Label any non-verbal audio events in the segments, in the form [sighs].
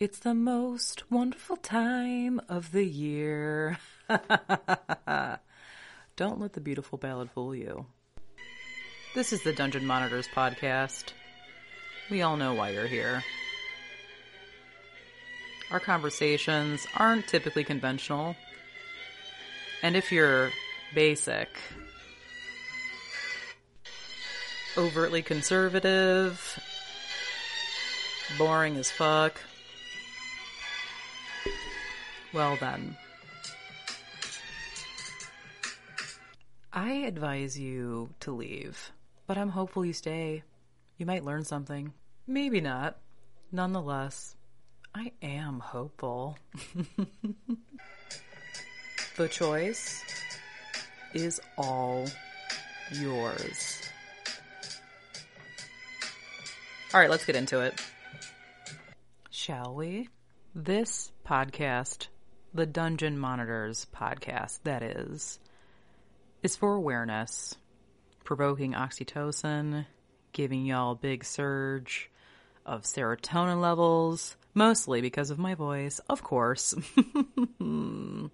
It's the most wonderful time of the year. [laughs] Don't let the beautiful ballad fool you. This is the Dungeon Monitors podcast. We all know why you're here. Our conversations aren't typically conventional. And if you're basic, overtly conservative, boring as fuck, well then. I advise you to leave, but I'm hopeful you stay. You might learn something. Maybe not. Nonetheless, I am hopeful. [laughs] the choice is all yours. All right, let's get into it. Shall we? This podcast, the Dungeon Monitors podcast, that is, is for awareness, provoking oxytocin, giving y'all a big surge of serotonin levels, mostly because of my voice, of course. [laughs] Even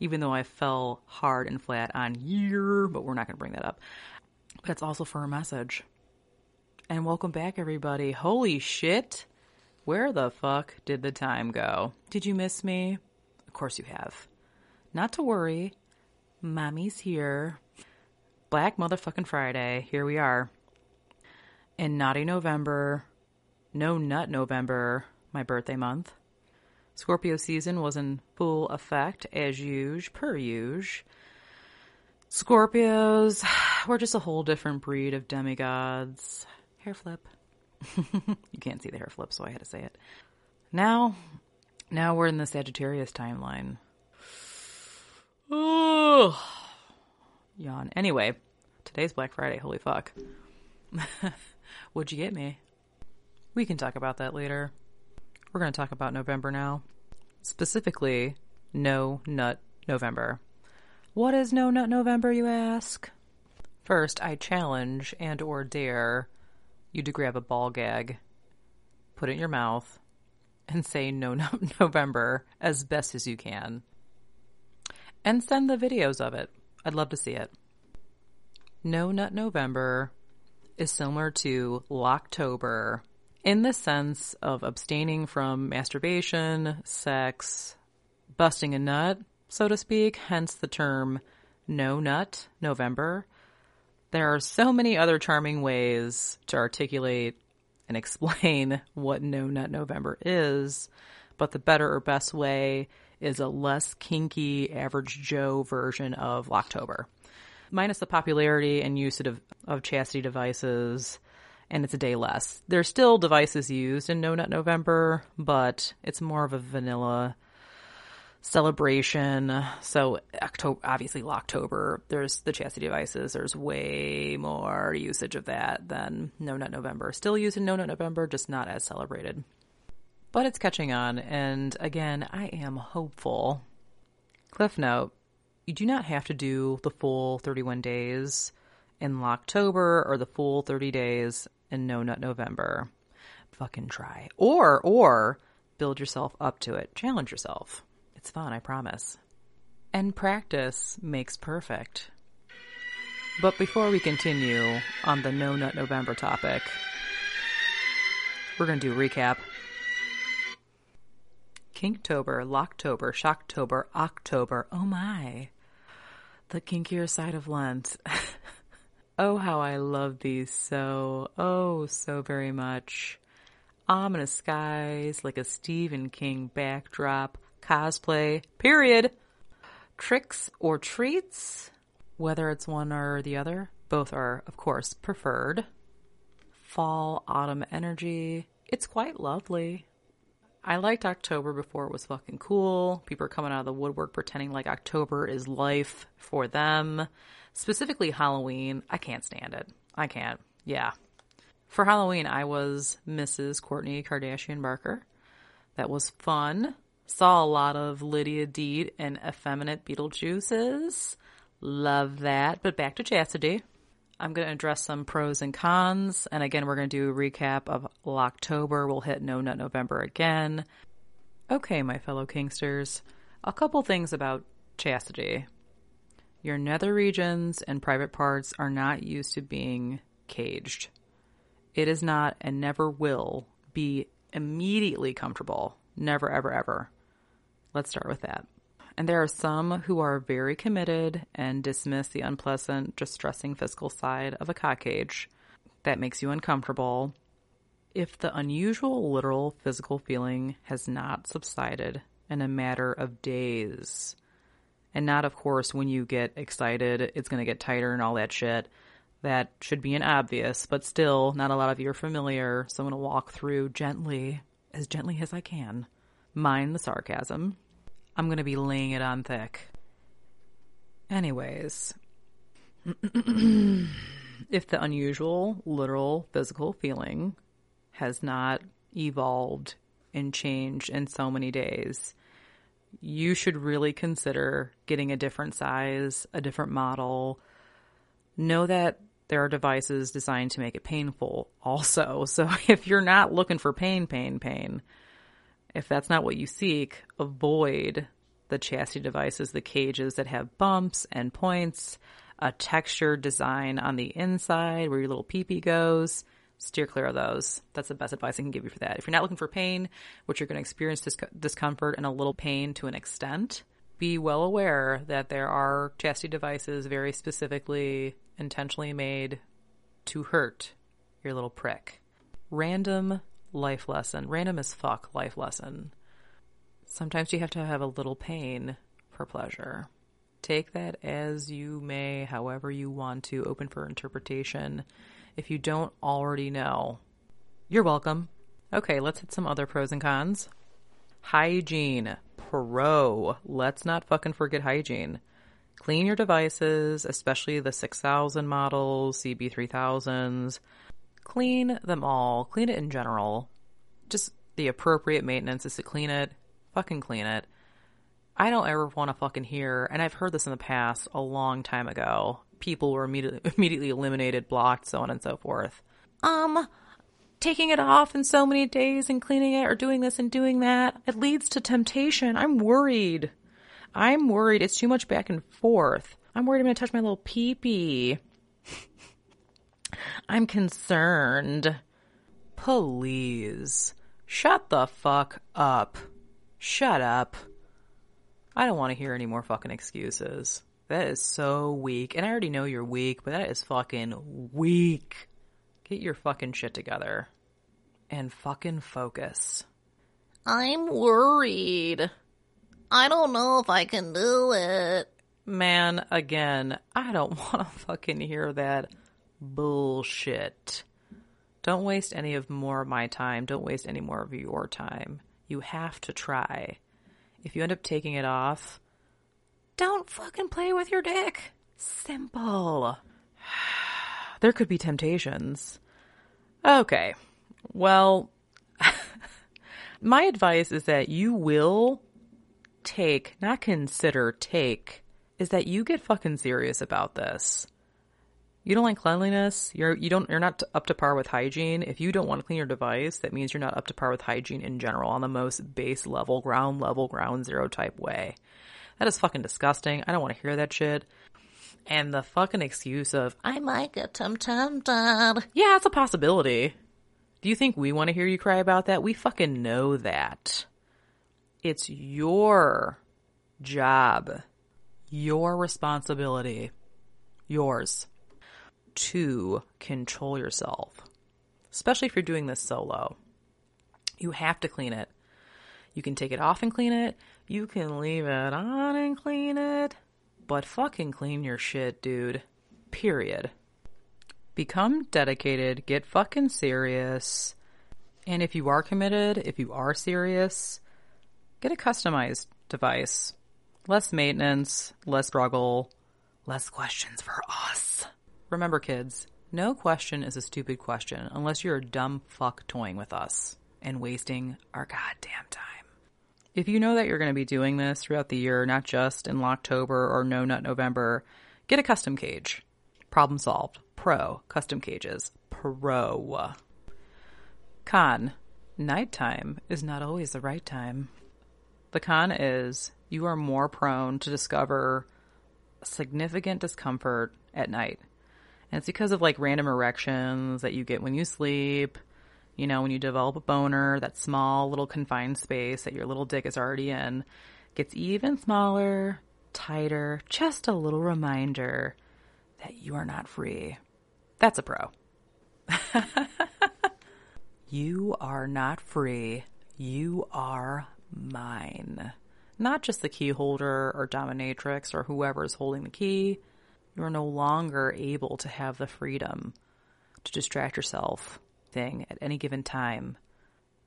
though I fell hard and flat on year, but we're not going to bring that up. But it's also for a message. And welcome back, everybody. Holy shit! Where the fuck did the time go? Did you miss me? Of course you have. Not to worry. Mommy's here. Black motherfucking Friday. Here we are. In naughty November. No nut November, my birthday month. Scorpio season was in full effect as usual, per usual. Scorpios, [sighs] we're just a whole different breed of demigods. Hair flip. [laughs] you can't see the hair flip, so I had to say it. Now, now we're in the Sagittarius timeline. Oh, yawn. Anyway, today's Black Friday. Holy fuck. [laughs] What'd you get me? We can talk about that later. We're going to talk about November now. Specifically, No Nut November. What is No Nut November, you ask? First, I challenge and or dare you to grab a ball gag, put it in your mouth, and say no, no [laughs] November as best as you can. And send the videos of it. I'd love to see it. No Nut November is similar to Locktober in the sense of abstaining from masturbation, sex, busting a nut, so to speak, hence the term No Nut November. There are so many other charming ways to articulate and explain [laughs] what No Nut November is, but the better or best way is a less kinky, average Joe version of Locktober. Minus the popularity and usage of, of chastity devices, and it's a day less. There's still devices used in No Nut November, but it's more of a vanilla celebration. So October, obviously October, there's the chastity devices. There's way more usage of that than No Nut November. Still used in No Nut November, just not as celebrated. But it's catching on, and again, I am hopeful. Cliff note: You do not have to do the full 31 days in October or the full 30 days in No Nut November. Fucking try, or or build yourself up to it. Challenge yourself. It's fun, I promise. And practice makes perfect. But before we continue on the No Nut November topic, we're going to do a recap. Kinktober, Locktober, Shocktober, October. Oh my. The kinkier side of Lent. [laughs] oh, how I love these so, oh, so very much. Ominous skies, like a Stephen King backdrop, cosplay, period. Tricks or treats, whether it's one or the other, both are, of course, preferred. Fall, autumn energy, it's quite lovely. I liked October before it was fucking cool. People are coming out of the woodwork pretending like October is life for them. Specifically Halloween, I can't stand it. I can't. Yeah. For Halloween, I was Mrs. Courtney Kardashian Barker. That was fun. Saw a lot of Lydia Deetz and effeminate Beetlejuices. Love that. But back to Chastity. I'm going to address some pros and cons. And again, we're going to do a recap of October. We'll hit No Nut November again. Okay, my fellow Kinksters, a couple things about chastity. Your nether regions and private parts are not used to being caged. It is not and never will be immediately comfortable. Never, ever, ever. Let's start with that. And there are some who are very committed and dismiss the unpleasant, distressing fiscal side of a cock cage that makes you uncomfortable. If the unusual literal physical feeling has not subsided in a matter of days, and not, of course, when you get excited, it's going to get tighter and all that shit. That should be an obvious, but still, not a lot of you are familiar, so I'm going to walk through gently, as gently as I can. Mind the sarcasm. I'm going to be laying it on thick. Anyways, [clears throat] if the unusual, literal, physical feeling has not evolved and changed in so many days, you should really consider getting a different size, a different model. Know that there are devices designed to make it painful also. [laughs] So if you're not looking for pain, pain, pain, if that's not what you seek, avoid the chassis devices, the cages that have bumps and points, a textured design on the inside where your little peepee goes. Steer clear of those. That's the best advice I can give you for that. If you're not looking for pain, which you're going to experience dis- discomfort and a little pain to an extent, be well aware that there are chassis devices very specifically intentionally made to hurt your little prick. Random life lesson. Random as fuck life lesson. Sometimes you have to have a little pain for pleasure. Take that as you may, however you want to, open for interpretation. If you don't already know, you're welcome. Okay, let's hit some other pros and cons. Hygiene. Pro. Let's not fucking forget hygiene. Clean your devices, especially the 6000 models, CB3000s. Clean them all. Clean it in general. Just the appropriate maintenance is to clean it, fucking clean it. I don't ever want to fucking hear, and I've heard this in the past a long time ago. People were immediately, [laughs] immediately eliminated, blocked, so on and so forth. Um, taking it off in so many days and cleaning it or doing this and doing that, it leads to temptation. I'm worried. I'm worried. It's too much back and forth. I'm worried I'm going to touch my little peepee. I'm concerned. Please. Shut the fuck up. Shut up. I don't want to hear any more fucking excuses. That is so weak. And I already know you're weak, but that is fucking weak. Get your fucking shit together. And fucking focus. I'm worried. I don't know if I can do it. Man, again, I don't [laughs] want to fucking hear that bullshit. Don't waste any of more of my time. Don't waste any more of your time. You have to try. If you end up taking it off, don't fucking play with your dick. Simple. [sighs] there could be temptations. Okay. Well, [laughs] my advice is that you will take, not consider, take, is that you get fucking serious about this. You don't like cleanliness. You're you don't you're not up to par with hygiene. If you don't want to clean your device, that means you're not up to par with hygiene in general on the most base level, ground level, ground zero type way. That is fucking disgusting. I don't want to hear that shit. And the fucking excuse of I might get tempted. yeah, it's a possibility. Do you think we want to hear you cry about that? We fucking know that. It's your job, your responsibility, yours to control yourself, especially if you're doing this solo. You have to clean it. You can take it off and clean it. You can leave it on and clean it. But fucking clean your shit, dude. Period. Become dedicated. Get fucking serious. And if you are committed, if you are serious, get a customized device. Less maintenance, less struggle, less questions for us. Remember, kids, no question is a stupid question unless you're a dumb fuck toying with us and wasting our goddamn time. If you know that you're going to be doing this throughout the year, not just in October or No Nut November, get a custom cage. Problem solved. Pro. Custom cages. Pro. Con. Nighttime is not always the right time. The con is you are more prone to discover significant discomfort at night. And it's because of like random erections that you get when you sleep, you know, when you develop a boner, that small little confined space that your little dick is already in gets even smaller, tighter, just a little reminder that you are not free. That's a pro. [laughs] you are not free. You are mine. Not just the key holder or dominatrix or whoever is holding the key. You are no longer able to have the freedom to distract yourself thing at any given time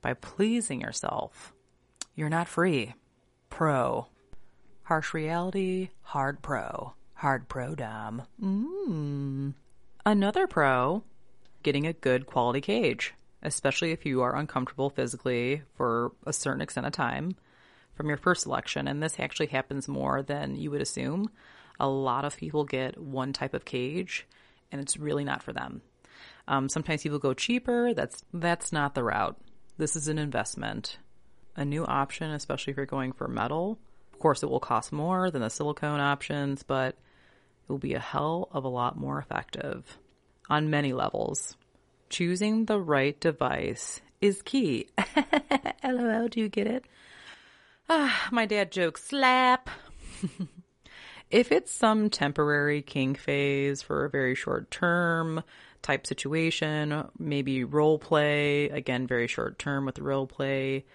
by pleasing yourself. You're not free. Pro. Harsh reality, hard pro. Hard pro dom. Mmm. Another pro, getting a good quality cage, especially if you are uncomfortable physically for a certain extent of time from your first selection. And this actually happens more than you would assume. A lot of people get one type of cage and it's really not for them. Um, sometimes people go cheaper. That's that's not the route. This is an investment, a new option, especially if you're going for metal. Of course, it will cost more than the silicone options, but it will be a hell of a lot more effective on many levels. Choosing the right device is key. [laughs] LOL, do you get it? Ah, my dad jokes slap. [laughs] if it's some temporary kink phase for a very short term, type situation, maybe role play, again, very short term with role play.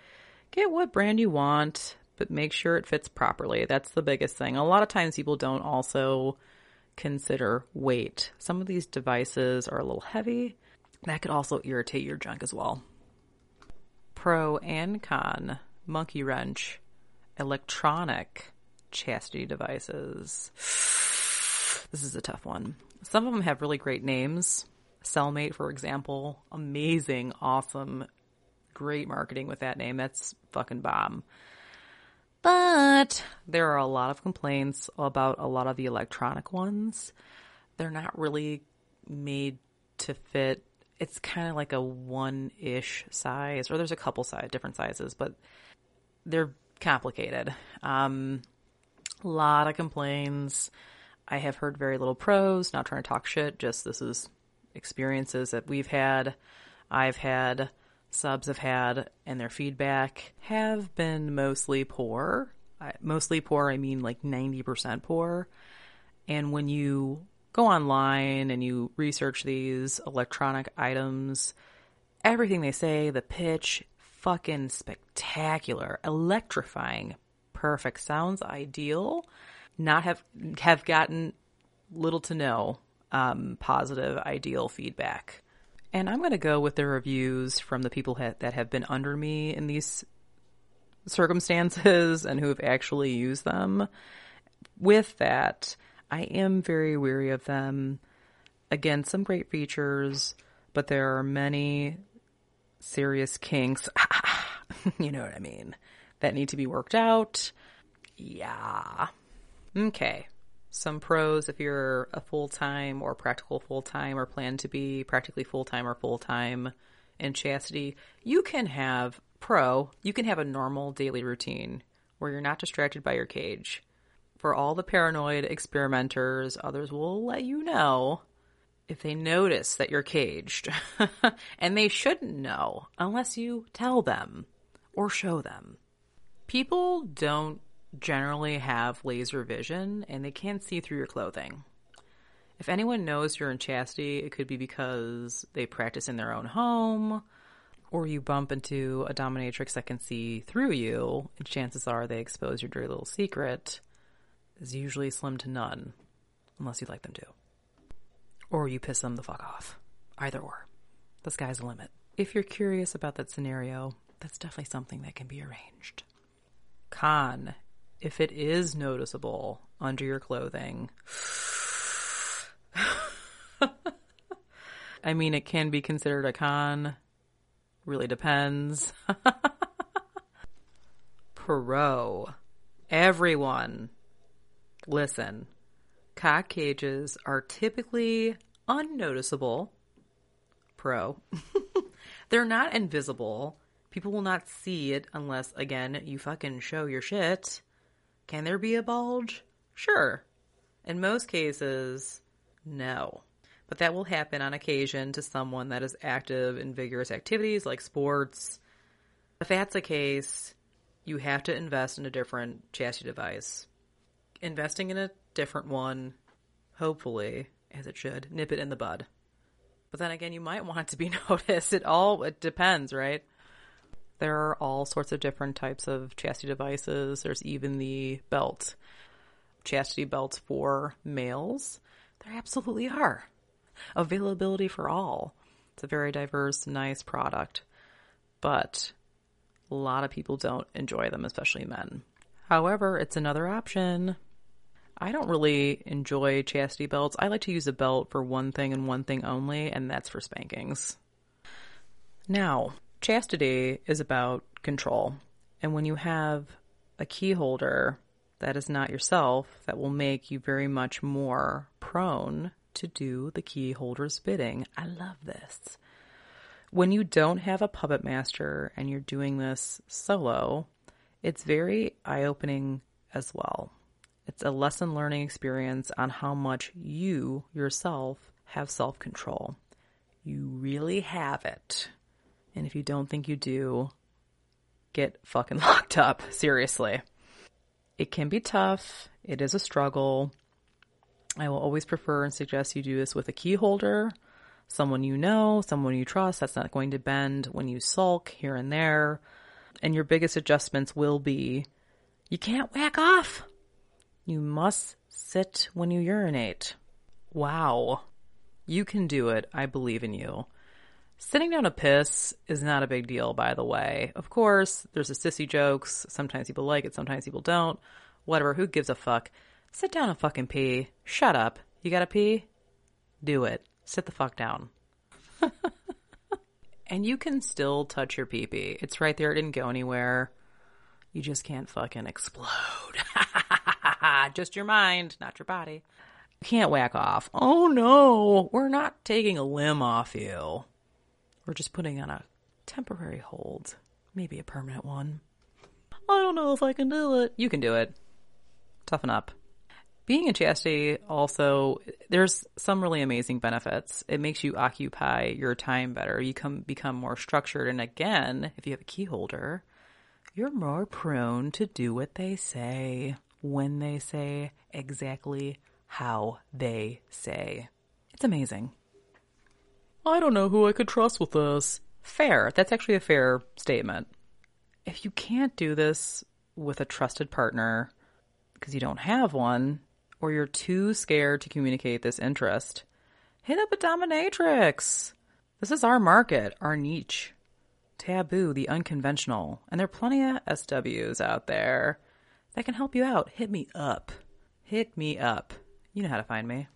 Get what brand you want, but make sure it fits properly. That's the biggest thing. A lot of times people don't also consider weight. Some of these devices are a little heavy. That could also irritate your junk as well. Pro and con, monkey wrench, electronic chastity devices. This is a tough one. Some of them have really great names. Cellmate, for example, amazing, awesome, great marketing with that name. That's fucking bomb. But there are a lot of complaints about a lot of the electronic ones. They're not really made to fit. It's kind of like a one ish size, or there's a couple size, different sizes, but they're complicated. Um, lot of complaints. I have heard very little pros, not trying to talk shit, just this is experiences that we've had, I've had, subs have had, and their feedback have been mostly poor. I, mostly poor, I mean like 90% poor. And when you go online and you research these electronic items, everything they say, the pitch, fucking spectacular, electrifying, perfect, sounds ideal. Not have have gotten little to no um, positive, ideal feedback. And I'm going to go with the reviews from the people ha- that have been under me in these circumstances [laughs] and who have actually used them. With that, I am very weary of them. Again, some great features, but there are many serious kinks. [laughs] you know what I mean? That need to be worked out. Yeah. Okay some pros if you're a full time or practical full time or plan to be practically full time or full time in chastity. You can have pro, you can have a normal daily routine where you're not distracted by your cage. For all the paranoid experimenters, others will let you know if they notice that you're caged. [laughs] and they shouldn't know unless you tell them or show them. People don't generally have laser vision and they can't see through your clothing. If anyone knows you're in chastity, it could be because they practice in their own home, or you bump into a dominatrix that can see through you, and chances are they expose your dirty little secret is usually slim to none, unless you like them to. Or you piss them the fuck off. Either or. The sky's the limit. If you're curious about that scenario, that's definitely something that can be arranged. Con if it is noticeable under your clothing. [laughs] I mean, it can be considered a con. Really depends. [laughs] Pro. Everyone. Listen. Cock cages are typically unnoticeable. Pro. [laughs] They're not invisible People will not see it unless, again, you fucking show your shit. Can there be a bulge? Sure. In most cases, no. But that will happen on occasion to someone that is active in vigorous activities like sports. If that's the case, you have to invest in a different chassis device. Investing in a different one, hopefully, as it should, nip it in the bud. But then again, you might [laughs] want it to be [laughs] noticed. It all it depends, right? There are all sorts of different types of chastity devices. There's even the belt. Chastity belts for males. There absolutely are. Availability for all. It's a very diverse, nice product. But a lot of people don't enjoy them, especially men. However, it's another option. I don't really enjoy chastity belts. I like to use a belt for one thing and one thing only, and that's for spankings. Now, chastity is about control. And when you have a key holder that is not yourself, that will make you very much more prone to do the key holder's bidding. I love this. When you don't have a puppet master and you're doing this solo, it's very eye opening as well. It's a lesson learning experience on how much you yourself have self control. You really have it. And if you don't think you do, get fucking [laughs] locked up. Seriously. It can be tough. It is a struggle. I will always prefer and suggest you do this with a key holder, someone you know, someone you trust that's not going to bend when you sulk here and there. And your biggest adjustments will be you can't whack off. You must sit when you urinate. Wow. You can do it. I believe in you. Sitting down to piss is not a big deal, by the way. Of course, there's the sissy jokes. Sometimes people like it, sometimes people don't. Whatever, who gives a fuck? Sit down and fucking pee. Shut up. You gotta pee? Do it. Sit the fuck down. [laughs] and you can still touch your pee pee. It's right there. It didn't go anywhere. You just can't fucking explode. [laughs] just your mind, not your body. You can't whack off. Oh no, we're not taking a limb off you. We're just putting on a temporary hold, maybe a permanent one. I don't know if I can do it. You can do it. Toughen up. Being in chastity also, there's some really amazing benefits. It makes you occupy your time better. You come become more structured, and again, if you have a key holder, you're more prone to do what they say when they say exactly how they say. It's amazing. I don't know who I could trust with this. Fair. That's actually a fair statement. If you can't do this with a trusted partner because you don't have one, or you're too scared to communicate this interest, hit up a dominatrix. This is our market, our niche. Taboo, the unconventional. And there are plenty of SWs out there that can help you out. Hit me up. Hit me up. You know how to find me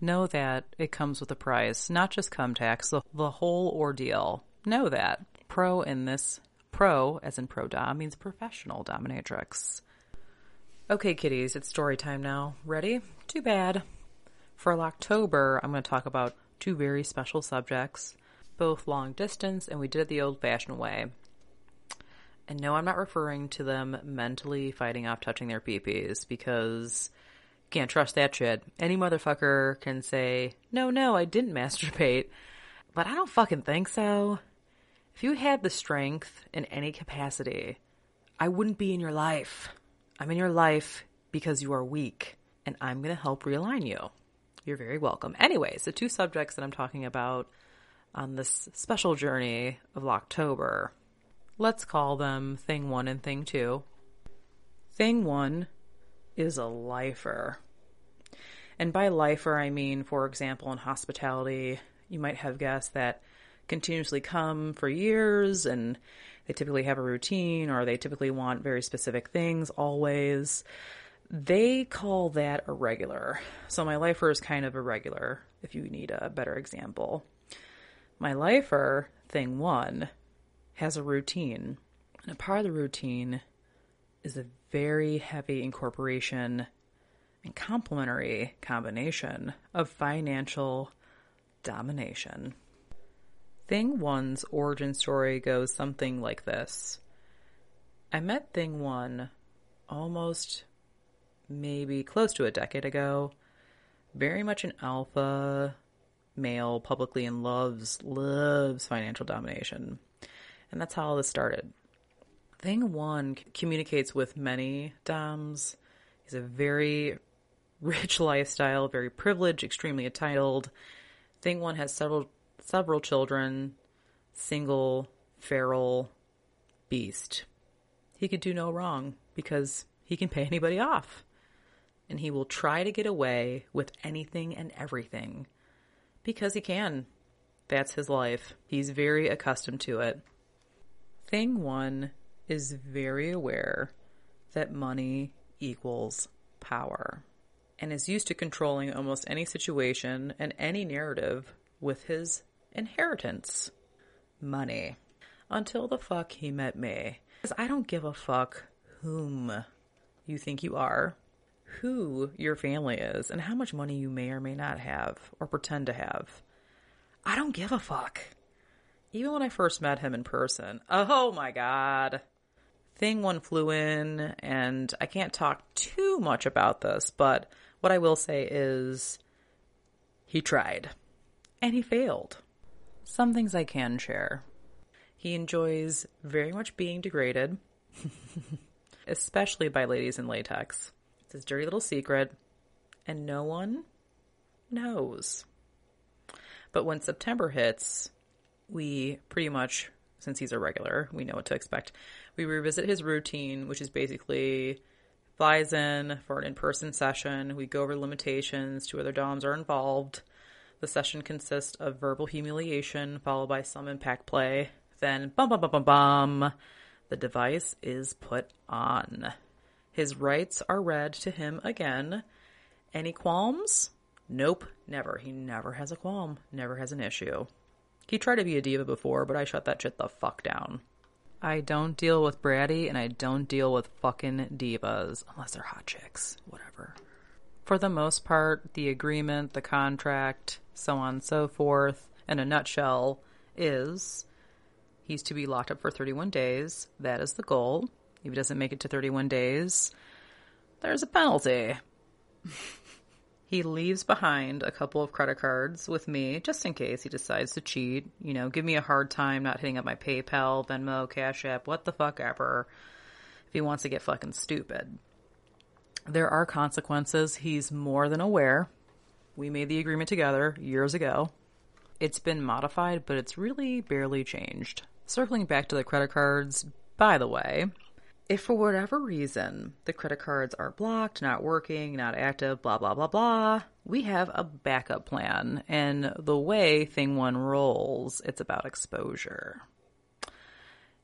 know that it comes with a price, not just cum tax, the, the whole ordeal. Know that. Pro in this, pro, as in pro dom, means professional dominatrix. Okay, kiddies, it's story time now. Ready? Too bad. For October, I'm going to talk about two very special subjects, both long distance, and we did it the old fashioned way. And no, I'm not referring to them mentally fighting off touching their peepees because can't trust that shit. Any motherfucker can say, no, no, I didn't [laughs] masturbate. But I don't fucking think so. If you had the strength in any capacity, I wouldn't be in your life. I'm in your life because you are weak, and I'm going to help realign you. You're very welcome. Anyways, the two subjects that I'm talking about on this special journey of October, let's call them Thing 1 and Thing 2. Thing 1 is a lifer. And by lifer, I mean, for example, in hospitality, you might have guests that continuously come for years and they typically have a routine or they typically want very specific things always. They call that a regular. So my lifer is kind of a regular, if you need a better example. My lifer, thing one, has a routine. And a part of the routine is a very heavy incorporation and complementary combination of financial domination. Thing One's origin story goes something like this I met Thing One almost maybe close to a decade ago. Very much an alpha male, publicly in loves, loves financial domination. And that's how all this started. Thing One communicates with many Doms. He's a very rich [laughs] lifestyle, very privileged, extremely entitled. Thing One has several several children, single, feral, beast. He could do no wrong because he can pay anybody off. And he will try to get away with anything and everything because he can. That's his life. He's very accustomed to it. Thing one is very aware that money equals power and is used to controlling almost any situation and any narrative with his inheritance money. Until the fuck he met me. Because I don't give a fuck whom you think you are, who your family is, and how much money you may or may not have or pretend to have. I don't give a fuck. Even when I first met him in person, oh my god. Thing one flew in, and I can't talk too much about this, but what I will say is he tried and he failed. Some things I can share. He enjoys very much being degraded, [laughs] especially by ladies in latex. It's his dirty little secret, and no one knows. But when September hits, we pretty much, since he's a regular, we know what to expect. We revisit his routine, which is basically flies in for an in person session. We go over limitations to whether DOMs are involved. The session consists of verbal humiliation followed by some impact play. Then, bum bum bum bum bum, the device is put on. His rights are read to him again. Any qualms? Nope, never. He never has a qualm, never has an issue. He tried to be a diva before, but I shut that shit the fuck down. I don't deal with bratty and I don't deal with fucking divas unless they're hot chicks. Whatever. For the most part, the agreement, the contract, so on and so forth, in a nutshell, is he's to be locked up for 31 days. That is the goal. If he doesn't make it to 31 days, there's a penalty. [laughs] he leaves behind a couple of credit cards with me just in case he decides to cheat. You know, give me a hard time not hitting up my PayPal, Venmo, Cash App, what the fuck ever, if he wants to get fucking stupid. There are consequences. He's more than aware. We made the agreement together years ago. It's been modified, but it's really barely changed. Circling back to the credit cards, by the way, if for whatever reason the credit cards are blocked, not working, not active, blah, blah, blah, blah, we have a backup plan. And the way Thing One rolls, it's about exposure.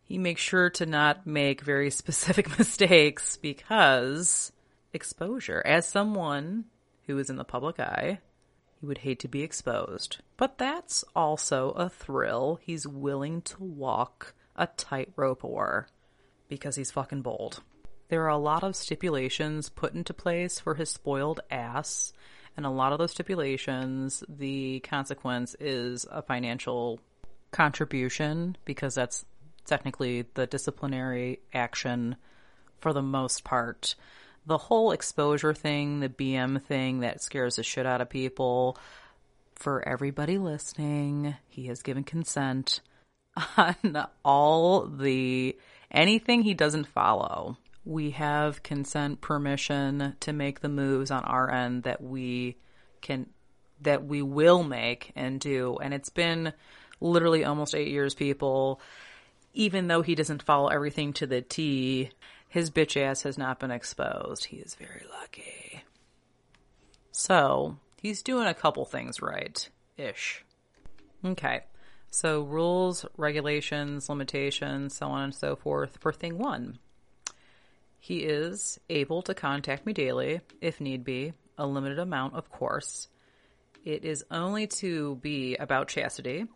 He makes sure to not make very specific [laughs] mistakes because exposure, as someone who is in the public eye, he would hate to be exposed. But that's also a thrill he's willing to walk a tightrope or because he's fucking bold. There are a lot of stipulations put into place for his spoiled ass, and a lot of those stipulations, the consequence is a financial contribution because that's technically the disciplinary action for the most part. The whole exposure thing, the BM thing that scares the shit out of people. For everybody listening, he has given consent [laughs] on all the anything he doesn't follow. We have consent permission to make the moves on our end that we can that we will make and do. And it's been literally almost 8 years people even though he doesn't follow everything to the T, his bitch ass has not been exposed. He is very lucky. So, he's doing a couple things right ish. Okay. So, rules, regulations, limitations, so on and so forth for thing one. He is able to contact me daily if need be, a limited amount, of course. It is only to be about chastity.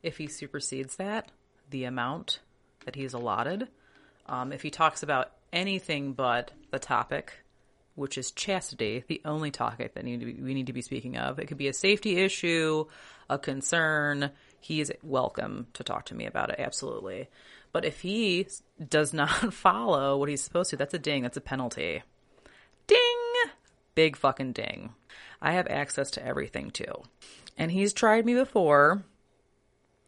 If he supersedes that, the amount that he's allotted, um, if he talks about anything but the topic, which is chastity, the only topic that need be, we need to be speaking of, it could be a safety issue, a concern, he is welcome to talk to me about it, absolutely. But if he does [laughs] not follow what he's supposed to, that's a ding, that's a penalty. Ding! Big fucking ding. I have access to everything too. And he's tried me before,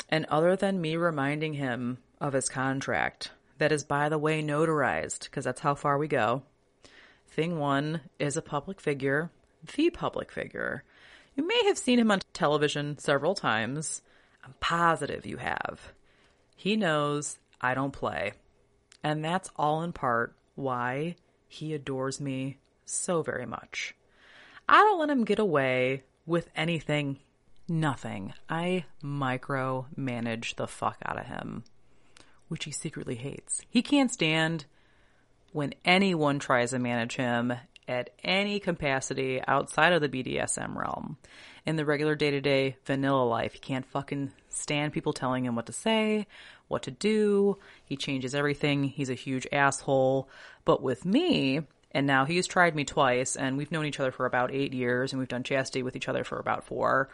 and other than me reminding him of his contract, that is, by the way, notarized, because that's how far we go. Thing one is a public figure, the public figure. You may have seen him on television several times. I'm positive you have. He knows I don't play. And that's all in part why he adores me so very much. I don't let him get away with anything, nothing. I micromanage the fuck out of him, which he secretly hates. He can't stand when anyone tries to manage him at any capacity outside of the BDSM realm. In the regular day to day vanilla life, he can't fucking stand people telling him what to say, what to do. He changes everything. He's a huge asshole. But with me, and now he's tried me twice, and we've known each other for about eight years, and we've done chastity with each other for about four.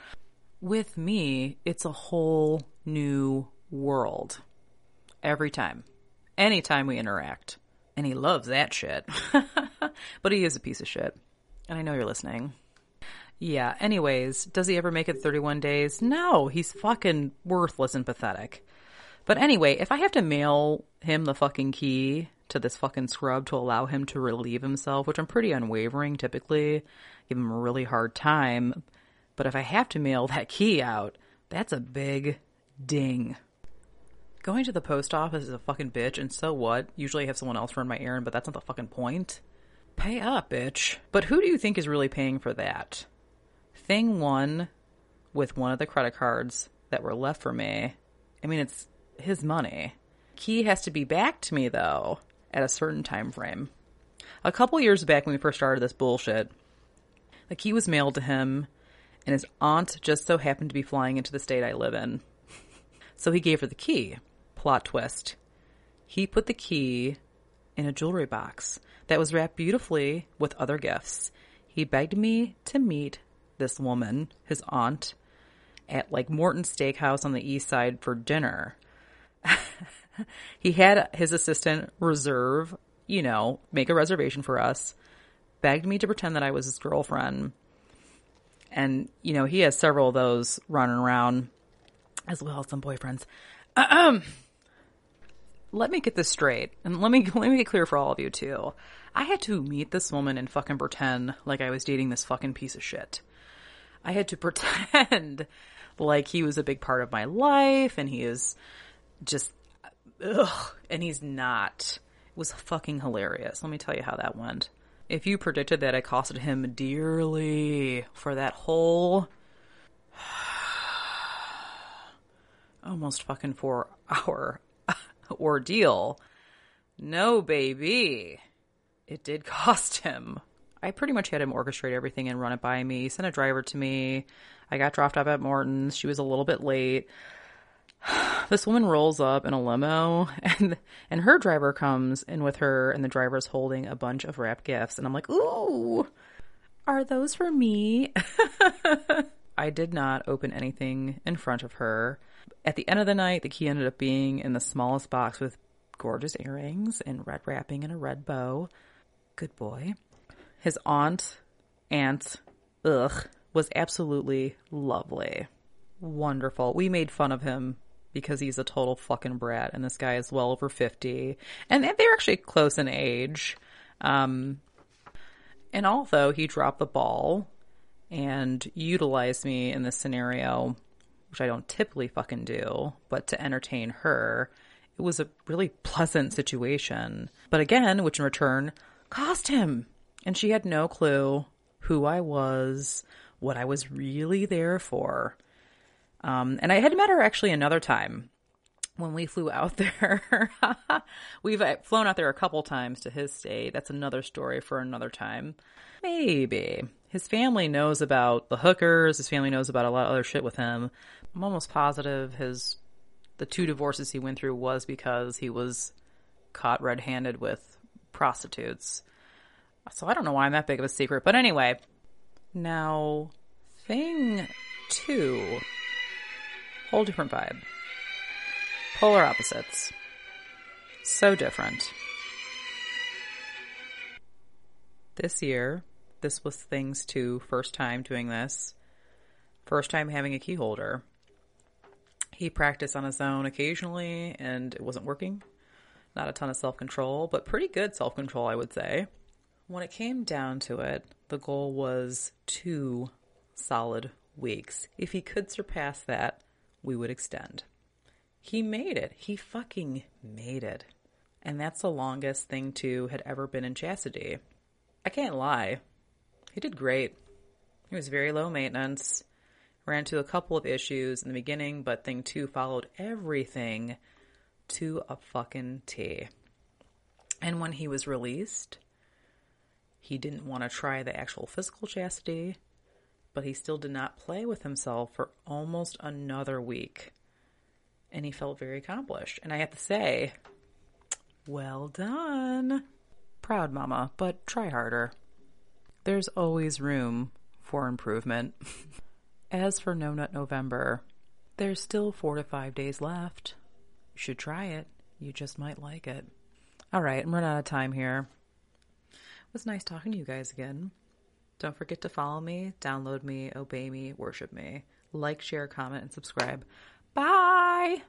With me, it's a whole new world. Every time. Anytime we interact. And he loves that shit. [laughs] but he is a piece of shit. And I know you're listening. Yeah, anyways, does he ever make it 31 days? No, he's fucking worthless and pathetic. But anyway, if I have to mail him the fucking key to this fucking scrub to allow him to relieve himself, which I'm pretty unwavering typically, give him a really hard time. But if I have to mail [laughs] that key out, that's a big ding. Going to the post office is a fucking bitch, and so what? Usually I have someone else run my errand, but that's not the fucking point. Pay up, bitch. But who do you think is really paying for that? Thing one with one of the credit cards that were left for me. I mean, it's his money. Key has to be back to me though at a certain time frame. A couple years back when we first started this bullshit, the key was mailed to him and his aunt just so happened to be flying into the state I live in. [laughs] So he gave her the key. Plot twist. He put the key in a jewelry box that was wrapped beautifully with other gifts. He begged me to meet this woman, his aunt, at like Morton Steakhouse on the east side for dinner. [laughs] he had his assistant reserve, you know, make a reservation for us, begged me to pretend that I was his girlfriend. And, you know, he has several of those running around as well as some boyfriends. Um, [clears throat] let me get this straight, and let me [laughs] let me get clear for all of you too. I had to meet this woman and fucking pretend like I was dating this fucking piece of shit. I had to [laughs] pretend like he was a big part of my life and he is just ugh, and he's not. It was fucking hilarious. Let me tell you how that went. If you predicted that I costed him dearly for that whole [sighs] almost fucking four hour [laughs] ordeal, no baby. It did cost him I pretty much had him orchestrate everything and run it by me. He sent a driver to me. I got dropped off at Morton's. She was a little bit late. [sighs] this woman rolls up in a limo [laughs] and and her driver comes in with her and the driver's holding a bunch of wrapped gifts and I'm like, "Ooh, are those for me?" [laughs] I did not open anything in front of her. At the end of the night, the key ended up being in the smallest box with gorgeous earrings and red wrapping and a red bow. Good boy his aunt, aunt, ugh, was absolutely lovely. Wonderful. We made fun of him because he's a total fucking brat, and this guy is well over 50. And they're actually close in age. Um, and although he dropped the ball and utilized me in this scenario, which I don't typically fucking do, but to entertain her, it was a really pleasant situation. But again, which in return cost him and she had no clue who I was, what I was really there for. Um, and I had met her actually another time when we flew out [laughs] there. We've uh, flown out there a couple times to his state. That's another story for another time. Maybe. His family knows about the hookers. His family knows about a lot of other shit with him. I'm almost positive his the two divorces he went through was because he was caught red-handed with prostitutes. So I don't know why I'm that big of a secret. But anyway, now thing two. Whole different vibe. Polar opposites. So different. This year, this was things to first time doing this. First time having a key holder. He practiced on his own occasionally and it wasn't working. Not a ton of self control, but pretty good self control, I would say. When it came down to it, the goal was two solid weeks. If he could surpass that, we would extend. He made it. He fucking made it. And that's the longest thing two had ever been in chastity. I can't lie. He did great. He was very low maintenance. Ran into a couple of issues in the beginning, but thing two followed everything to a fucking T. And when he was released, he didn't want to try the actual physical chastity, but he still did not play with himself for almost another week. And he felt very accomplished. And I have to say, well done. Proud mama, but try harder. There's always room for improvement. [laughs] As for No Nut November, there's still four to five days left. You should try it. You just might like it. All right, I'm running out of time here. It was nice talking to you guys again. Don't forget to follow me, download me, obey me, worship me. Like, share, comment, and subscribe. Bye!